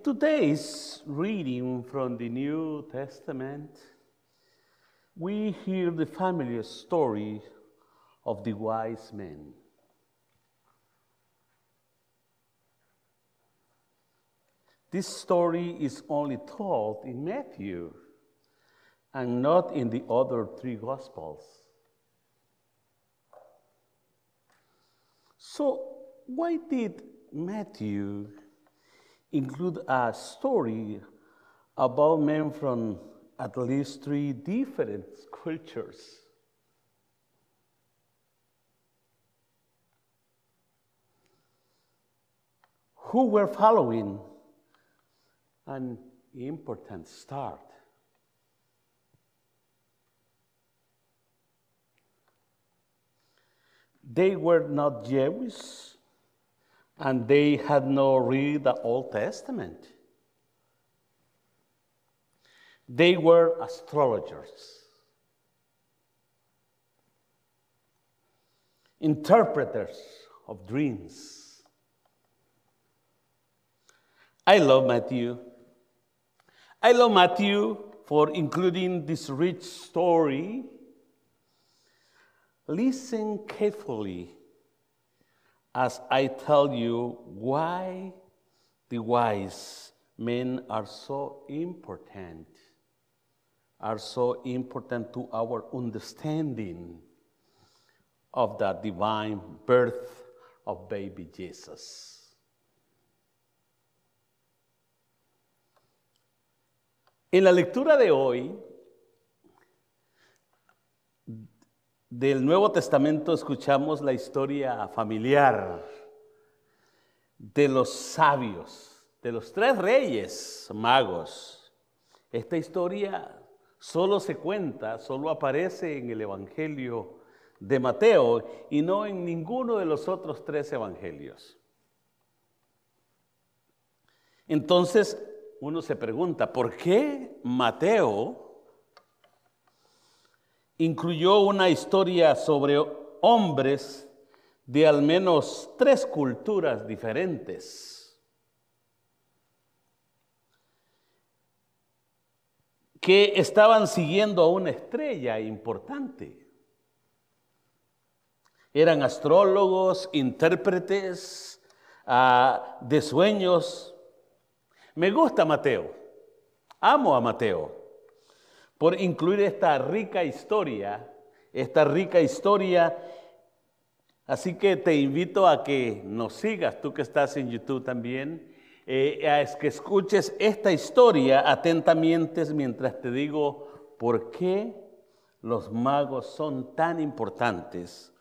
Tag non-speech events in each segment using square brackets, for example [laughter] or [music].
In today's reading from the New Testament, we hear the familiar story of the wise men. This story is only told in Matthew and not in the other three Gospels. So, why did Matthew include a story about men from at least three different cultures. Who were following an important start. They were not Jewish and they had not read the Old Testament. They were astrologers, interpreters of dreams. I love Matthew. I love Matthew for including this rich story. Listen carefully as I tell you why the wise men are so important, are so important to our understanding of the divine birth of baby Jesus. En la lectura de hoy del Nuevo Testamento escuchamos la historia familiar de los sabios, de los tres reyes magos. Esta historia solo se cuenta, solo aparece en el Evangelio de Mateo y no en ninguno de los otros tres evangelios. Entonces uno se pregunta, ¿por qué Mateo incluyó una historia sobre hombres de al menos tres culturas diferentes. que estaban siguiendo a una estrella importante. Eran astrólogos, intérpretes ah, de sueños. Me gusta Mateo, amo a Mateo por incluir esta rica historia, esta rica historia. Así que te invito a que nos sigas, tú que estás en YouTube también, eh, a que escuches esta historia atentamente mientras te digo por qué los magos son tan importantes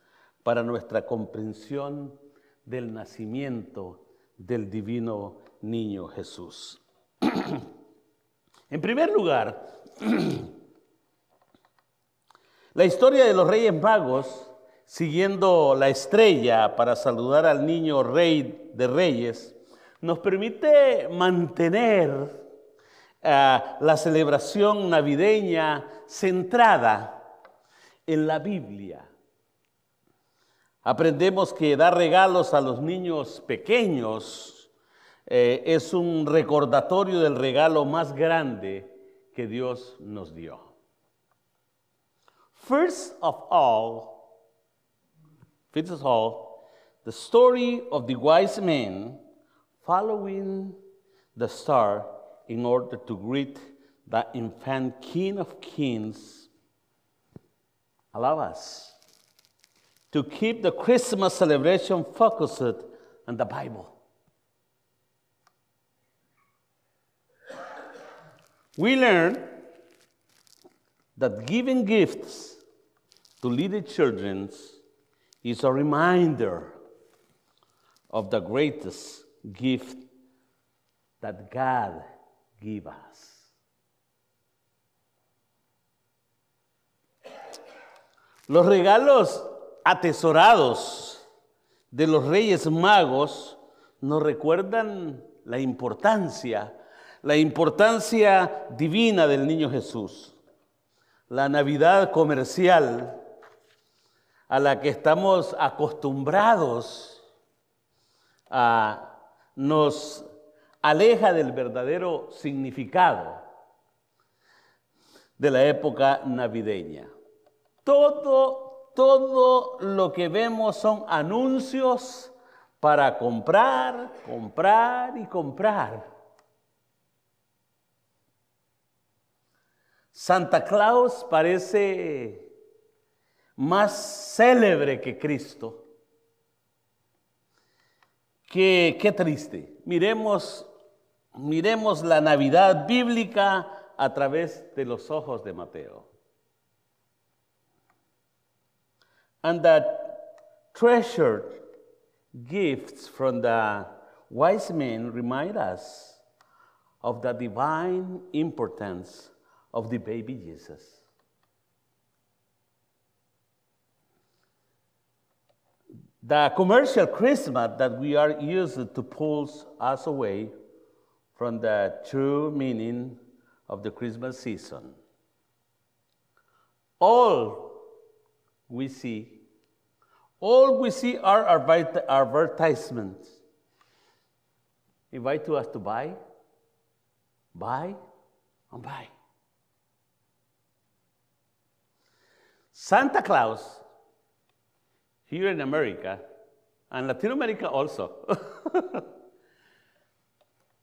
para nuestra comprensión del nacimiento del divino niño Jesús. [clears throat] en primer lugar, [clears throat] la historia de los reyes magos, siguiendo la estrella para saludar al niño rey de reyes, nos permite mantener eh, la celebración navideña centrada en la Biblia. Aprendemos que dar regalos a los niños pequeños eh, es un recordatorio del regalo más grande que Dios nos dio. First of all, first of all, the story of the wise men following the star in order to greet the infant King of Kings. Allow us to keep the Christmas celebration focused on the Bible. We learn that giving gifts to little children is a reminder of the greatest gift that God gave us. Los regalos atesorados de los Reyes Magos nos recuerdan la importancia, la importancia divina del niño Jesús. La Navidad comercial a la que estamos acostumbrados a, nos aleja del verdadero significado de la época navideña. Todo, todo lo que vemos son anuncios para comprar, comprar y comprar. Santa Claus parece más célebre que Cristo. Qué, qué triste. Miremos, miremos la Navidad bíblica a través de los ojos de Mateo. And the treasured gifts from the wise men remind us of the divine importance of the baby Jesus. The commercial Christmas that we are used to pulls us away from the true meaning of the Christmas season. All we see, all we see are advertisements. Invite us to buy, buy, and buy. Santa Claus, here in America, and Latin America also, [laughs]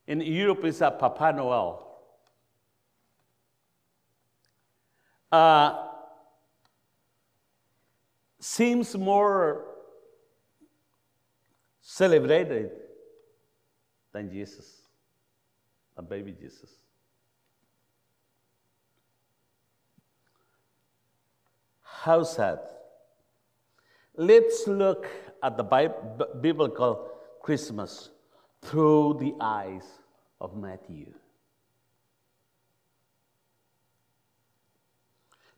in Europe is a Papa Noel. Uh, seems more celebrated than Jesus, a baby Jesus. How sad. Let's look at the biblical Christmas through the eyes of Matthew.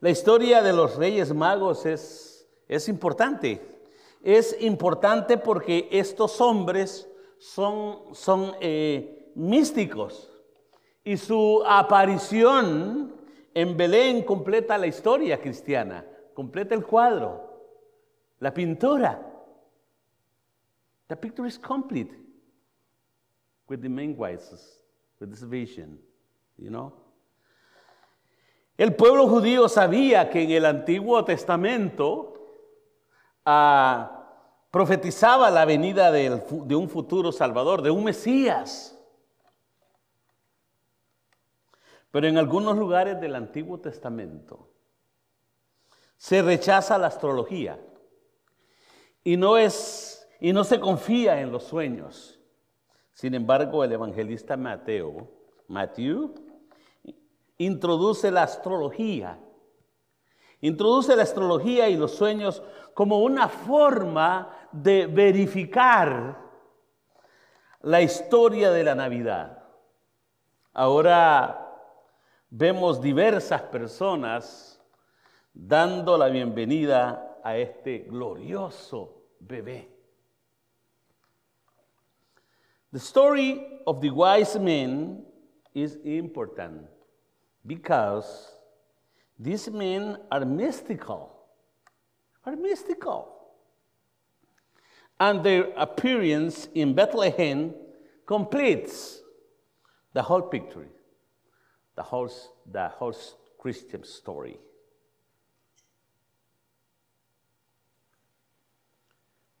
La historia de los Reyes Magos es, es importante. Es importante porque estos hombres son, son eh, místicos y su aparición en Belén completa la historia cristiana, completa el cuadro, la pintura. The picture is complete with the main voices, with this vision, you know. El pueblo judío sabía que en el Antiguo Testamento ah, profetizaba la venida de un futuro Salvador, de un Mesías. Pero en algunos lugares del Antiguo Testamento se rechaza la astrología y no es y no se confía en los sueños. Sin embargo, el evangelista Mateo, Matthew, introduce la astrología. Introduce la astrología y los sueños como una forma de verificar la historia de la Navidad. Ahora vemos diversas personas dando la bienvenida a este glorioso bebé. The story of the wise men is important because these men are mystical. Are mystical. And their appearance in Bethlehem completes the whole picture, the whole, the whole Christian story.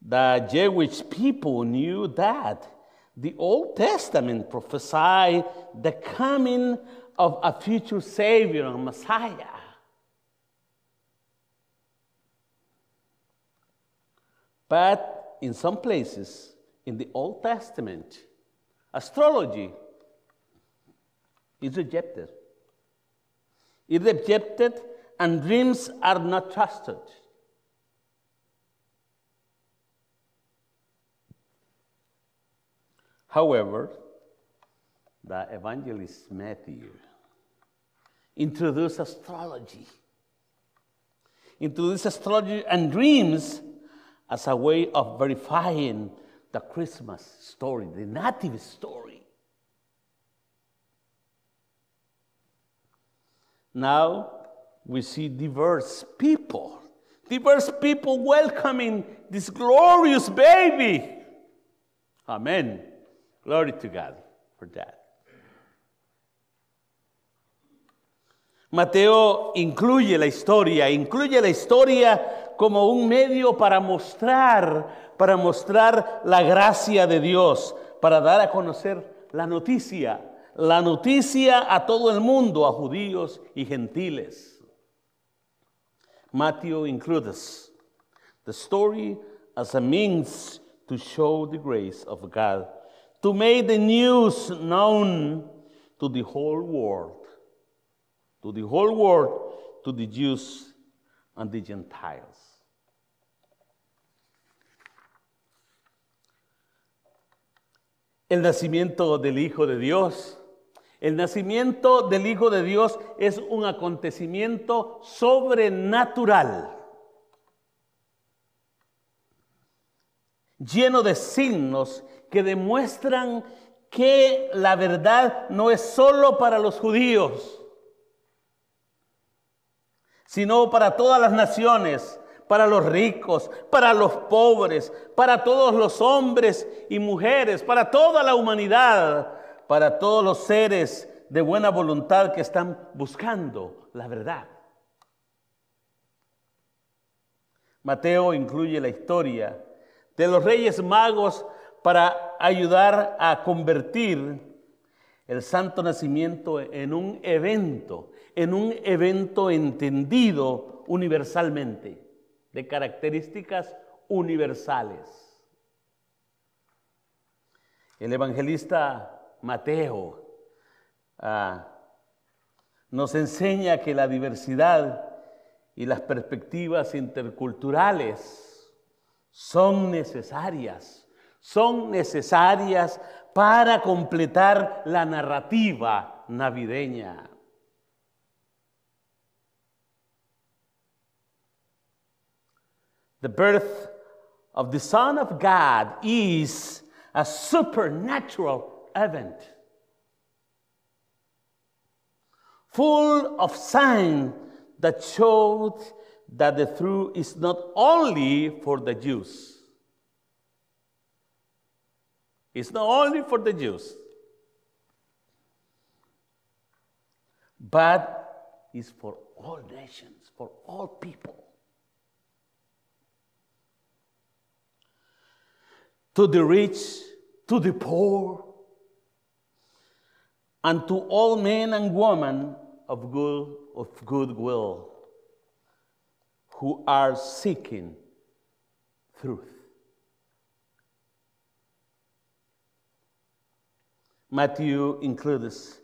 The Jewish people knew that the Old Testament prophesied the coming of a future Savior and Messiah. But in some places in the Old Testament, astrology is rejected. It is rejected and dreams are not trusted. However, the evangelist Matthew introduced astrology, introduced astrology and dreams as a way of verifying the Christmas story, the native story. Now we see diverse people, diverse people welcoming this glorious baby. Amen. Glory to God for that. Mateo incluye la historia, incluye la historia como un medio para mostrar, para mostrar la gracia de Dios, para dar a conocer la noticia, la noticia a todo el mundo, a judíos y gentiles. Matthew includes the story as a means to show the grace of God, to make the news known to the whole world, to the whole world, to the Jews and the Gentiles. El nacimiento del Hijo de Dios. El nacimiento del Hijo de Dios es un acontecimiento sobrenatural, lleno de signos que demuestran que la verdad no es solo para los judíos, sino para todas las naciones, para los ricos, para los pobres, para todos los hombres y mujeres, para toda la humanidad, para todos los seres de buena voluntad que están buscando la verdad. Mateo incluye la historia de los reyes magos para ayudar a convertir el santo nacimiento en un evento, en un evento entendido universalmente, de características universales. El evangelista Mateo ah, nos enseña que la diversidad y las perspectivas interculturales son necesarias, son necesarias para completar la narrativa navideña. The birth of the Son of God is a supernatural event, full of signs that showed that the truth is not only for the Jews. It's not only for the Jews, but it's for all nations, for all people. To the rich, to the poor, and to all men and women of good of goodwill who are seeking truth. Matthew includes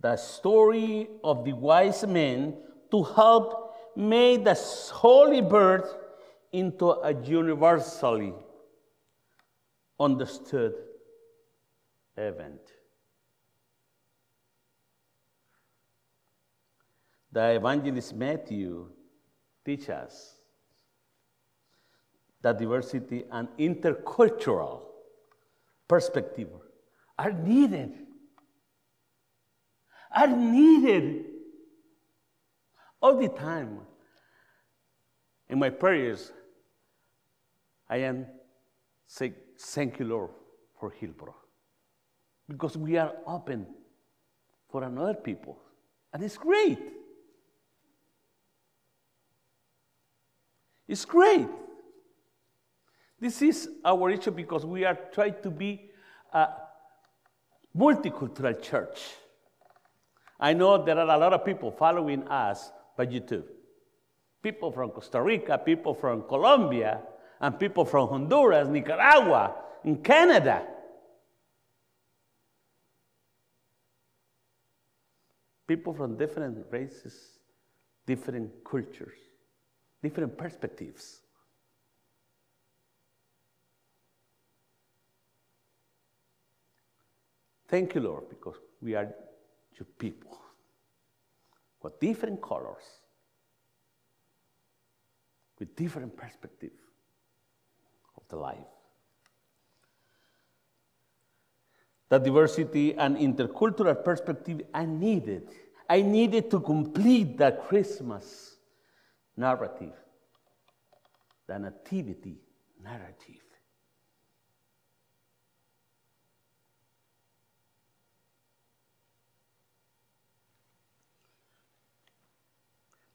the story of the wise men to help make the holy birth into a universally understood event. The evangelist Matthew teaches us that diversity and intercultural perspective are needed. Are needed all the time. In my prayers, I am say, thank you, Lord, for Hillbrook. Because we are open for another people. And it's great. It's great. This is our issue because we are trying to be a multicultural church. I know there are a lot of people following us by YouTube. People from Costa Rica, people from Colombia, and people from Honduras, Nicaragua, and Canada. People from different races different cultures, different perspectives. Thank you, Lord, because we are your people with different colors, with different perspective of the life. The diversity and intercultural perspective I needed. I needed to complete the Christmas narrative, the nativity narrative.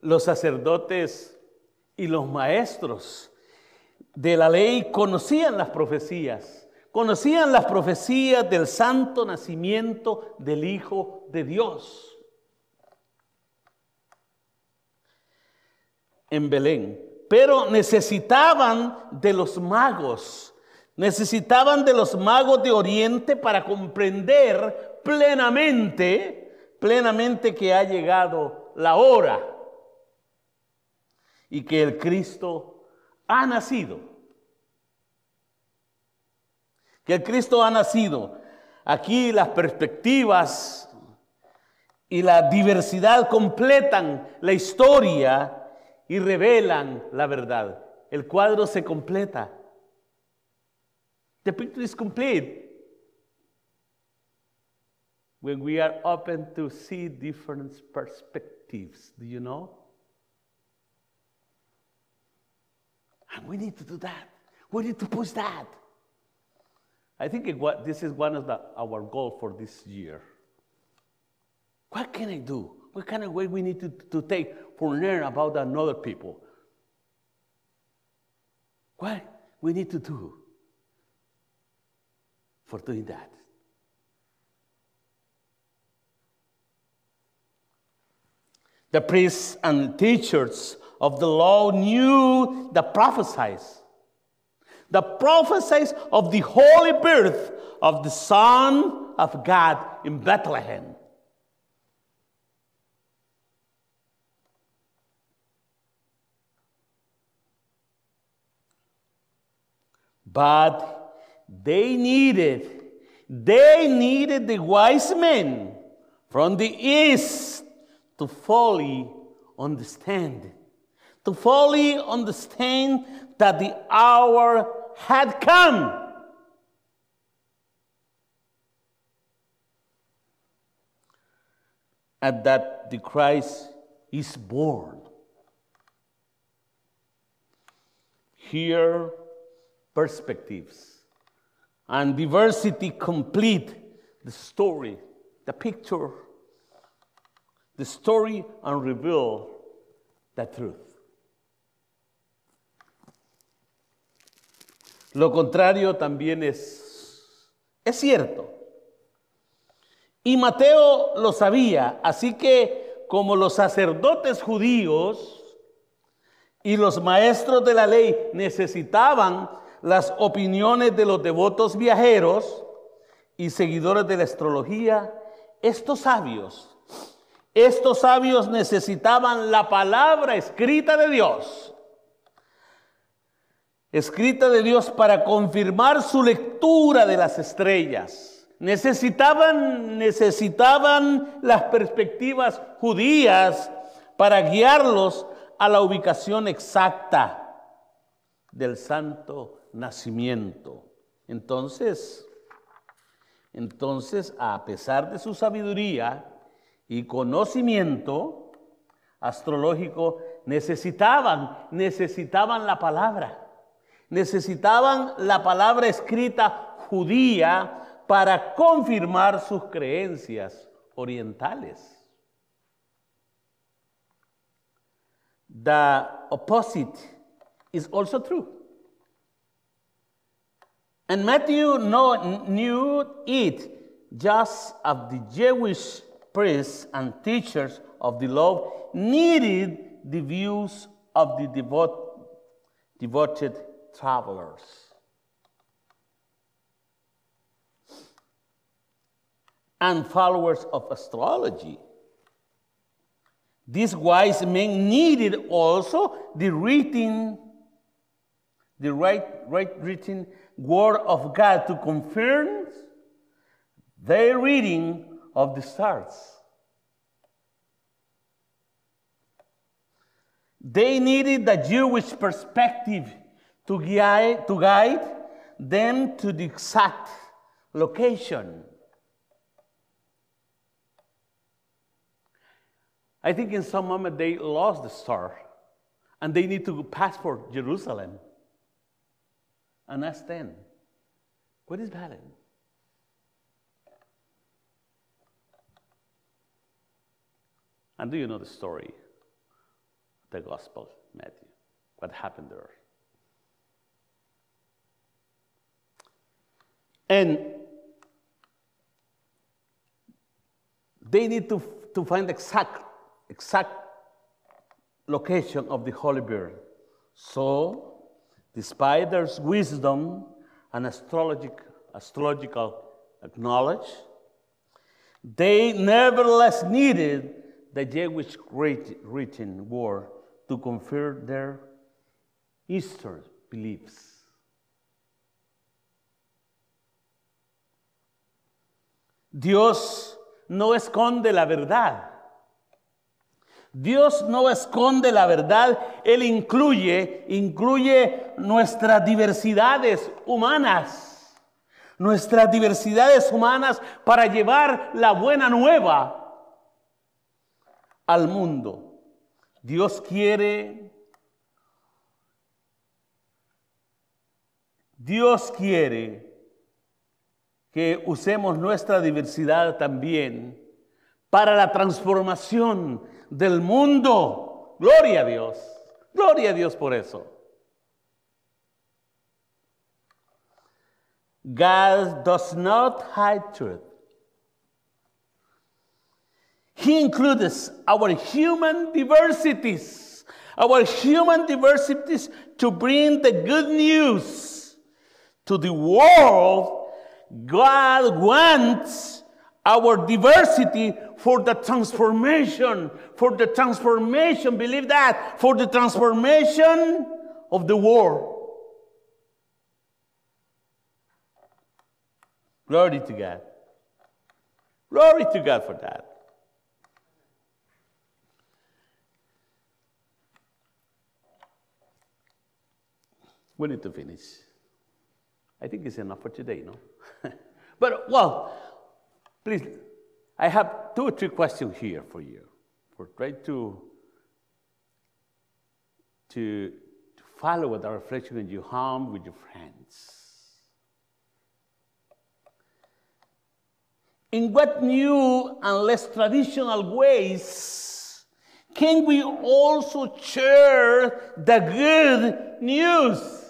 Los sacerdotes y los maestros de la ley conocían las profecías, conocían las profecías del santo nacimiento del Hijo de Dios. En Belén, pero necesitaban de los magos, necesitaban de los magos de Oriente para comprender plenamente, plenamente que ha llegado la hora y que el Cristo ha nacido. Que el Cristo ha nacido. Aquí las perspectivas y la diversidad completan la historia y revelan la verdad. El cuadro se completa. The picture is complete when we are open to see different perspectives. Do you know? We need to do that. We need to push that. I think it, this is one of the, our goal for this year. What can I do? What kind of way we need to, to take for learn about another people? What we need to do for doing that? The priests and teachers of the law knew the prophesies. The prophesies of the holy birth of the Son of God in Bethlehem. But they needed, they needed the wise men from the east to fully understand to fully understand that the hour had come. And that the Christ is born. Here, perspectives and diversity complete the story, the picture, the story, and reveal the truth. Lo contrario también es, es cierto. Y Mateo lo sabía, así que como los sacerdotes judíos y los maestros de la ley necesitaban las opiniones de los devotos viajeros y seguidores de la astrología, estos sabios, estos sabios necesitaban la palabra escrita de Dios escrita de Dios para confirmar su lectura de las estrellas. Necesitaban, necesitaban las perspectivas judías para guiarlos a la ubicación exacta del santo nacimiento. Entonces, entonces, a pesar de su sabiduría y conocimiento astrológico, necesitaban, necesitaban la palabra necesitaban la palabra escrita judía para confirmar sus creencias orientales. The opposite is also true. And Matthew knew it just as the Jewish priests and teachers of the law needed the views of the devoted travelers. And followers of astrology. These wise men needed also the written, the right, right written word of God to confirm their reading of the stars. They needed the Jewish perspective to guide, to guide them to the exact location. I think in some moment they lost the star and they need to pass for Jerusalem and ask them, what is Bethlehem? And do you know the story? The gospel, Matthew. What happened there? And they need to, to find exact, exact location of the holy bird. So, despite their wisdom and astrologic, astrological knowledge, they nevertheless needed the Jewish written word to confirm their Eastern beliefs. Dios no esconde la verdad. Dios no esconde la verdad, Él incluye, incluye nuestras diversidades humanas, nuestras diversidades humanas para llevar la buena nueva al mundo. Dios quiere, Dios quiere que usemos nuestra diversidad también para la transformación del mundo. Gloria a Dios. Gloria a Dios por eso. God does not hide truth. He includes our human diversities, our human diversities to bring the good news to the world. God wants our diversity for the transformation, for the transformation, believe that, for the transformation of the world. Glory to God. Glory to God for that. We need to finish. I think it's enough for today, no? [laughs] but, well, please, I have two or three questions here for you. For try to, to, to follow our reflection in your home with your friends. In what new and less traditional ways can we also share the good news?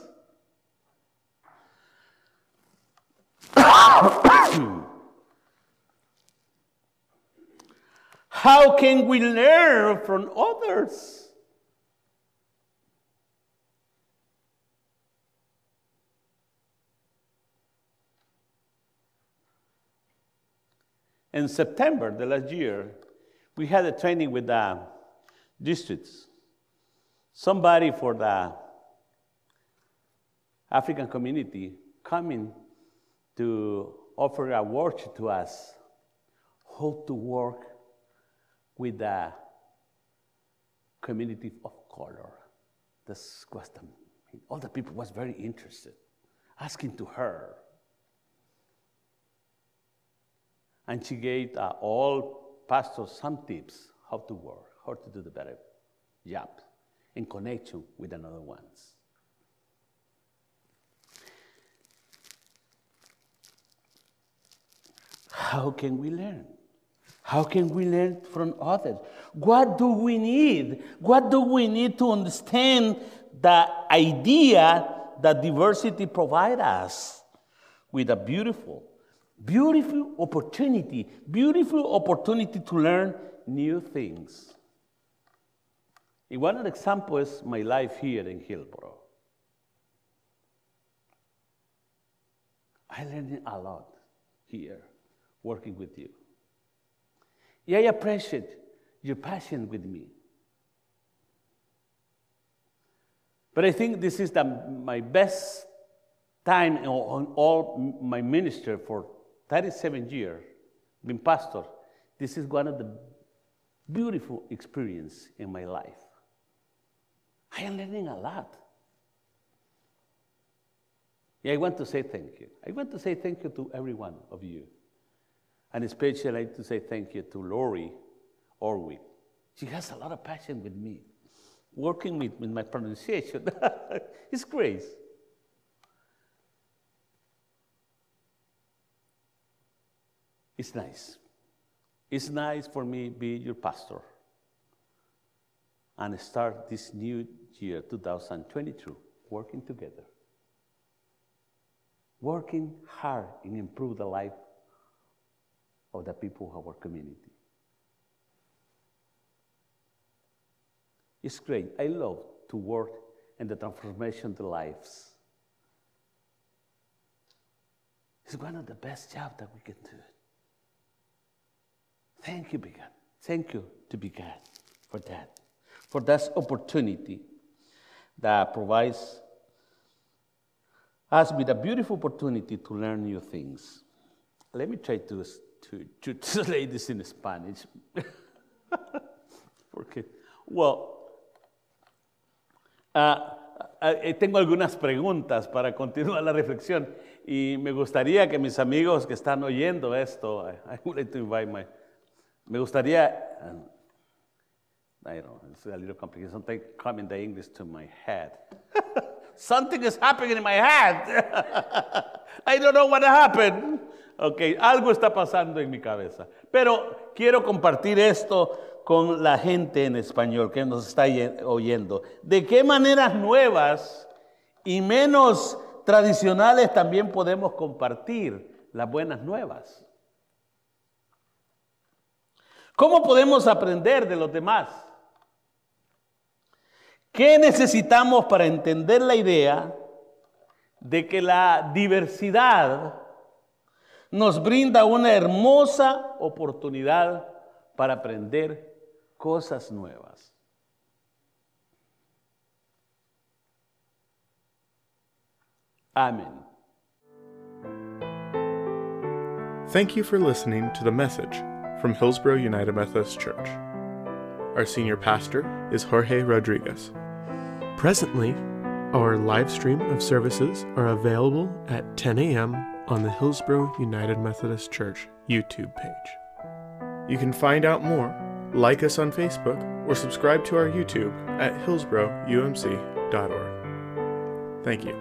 How can we learn from others? In September the last year, we had a training with the districts. Somebody for the African community coming to offer a workshop to us how to work with the community of color. This was the, all the people was very interested, asking to her. And she gave uh, all pastors some tips how to work, how to do the better job in connection with another ones. How can we learn? How can we learn from others? What do we need? What do we need to understand the idea that diversity provides us with a beautiful, beautiful opportunity, beautiful opportunity to learn new things. One example is my life here in Hillsboro. I learned a lot here working with you. Yeah, I appreciate your passion with me. But I think this is the, my best time on all my minister for 37 years, being pastor. This is one of the beautiful experience in my life. I am learning a lot. Yeah, I want to say thank you. I want to say thank you to every one of you. And especially I like to say thank you to Lori Orwick. She has a lot of passion with me, working with, with my pronunciation. [laughs] it's great. It's nice. It's nice for me be your pastor and start this new year, 2022, working together. Working hard in improve the life of the people of our community. It's great. I love to work in the transformation of lives. It's one of the best jobs that we can do. Thank you, Big. Thank you to Big for that, for that opportunity that provides us with a beautiful opportunity to learn new things. Let me try to, to, to [laughs] translate this in Spanish. [laughs] Porque, well, uh, uh, tengo algunas preguntas para continuar la reflexión y me gustaría que mis amigos que están oyendo esto, [laughs] I would like to invite my me gustaría, um, I don't know, it's a little complicated. Something coming the English to my head. Something is happening in my head. I don't know what happened. Ok, algo está pasando en mi cabeza. Pero quiero compartir esto con la gente en español que nos está oyendo. ¿De qué maneras nuevas y menos tradicionales también podemos compartir las buenas nuevas? ¿Cómo podemos aprender de los demás? ¿Qué necesitamos para entender la idea de que la diversidad nos brinda una hermosa oportunidad para aprender cosas nuevas? Amén. Thank you for listening to the message from Hillsboro United Methodist Church. Our senior pastor is Jorge Rodriguez. Presently, our live stream of services are available at 10 a.m. on the Hillsboro United Methodist Church YouTube page. You can find out more, like us on Facebook, or subscribe to our YouTube at hillsboroumc.org. Thank you.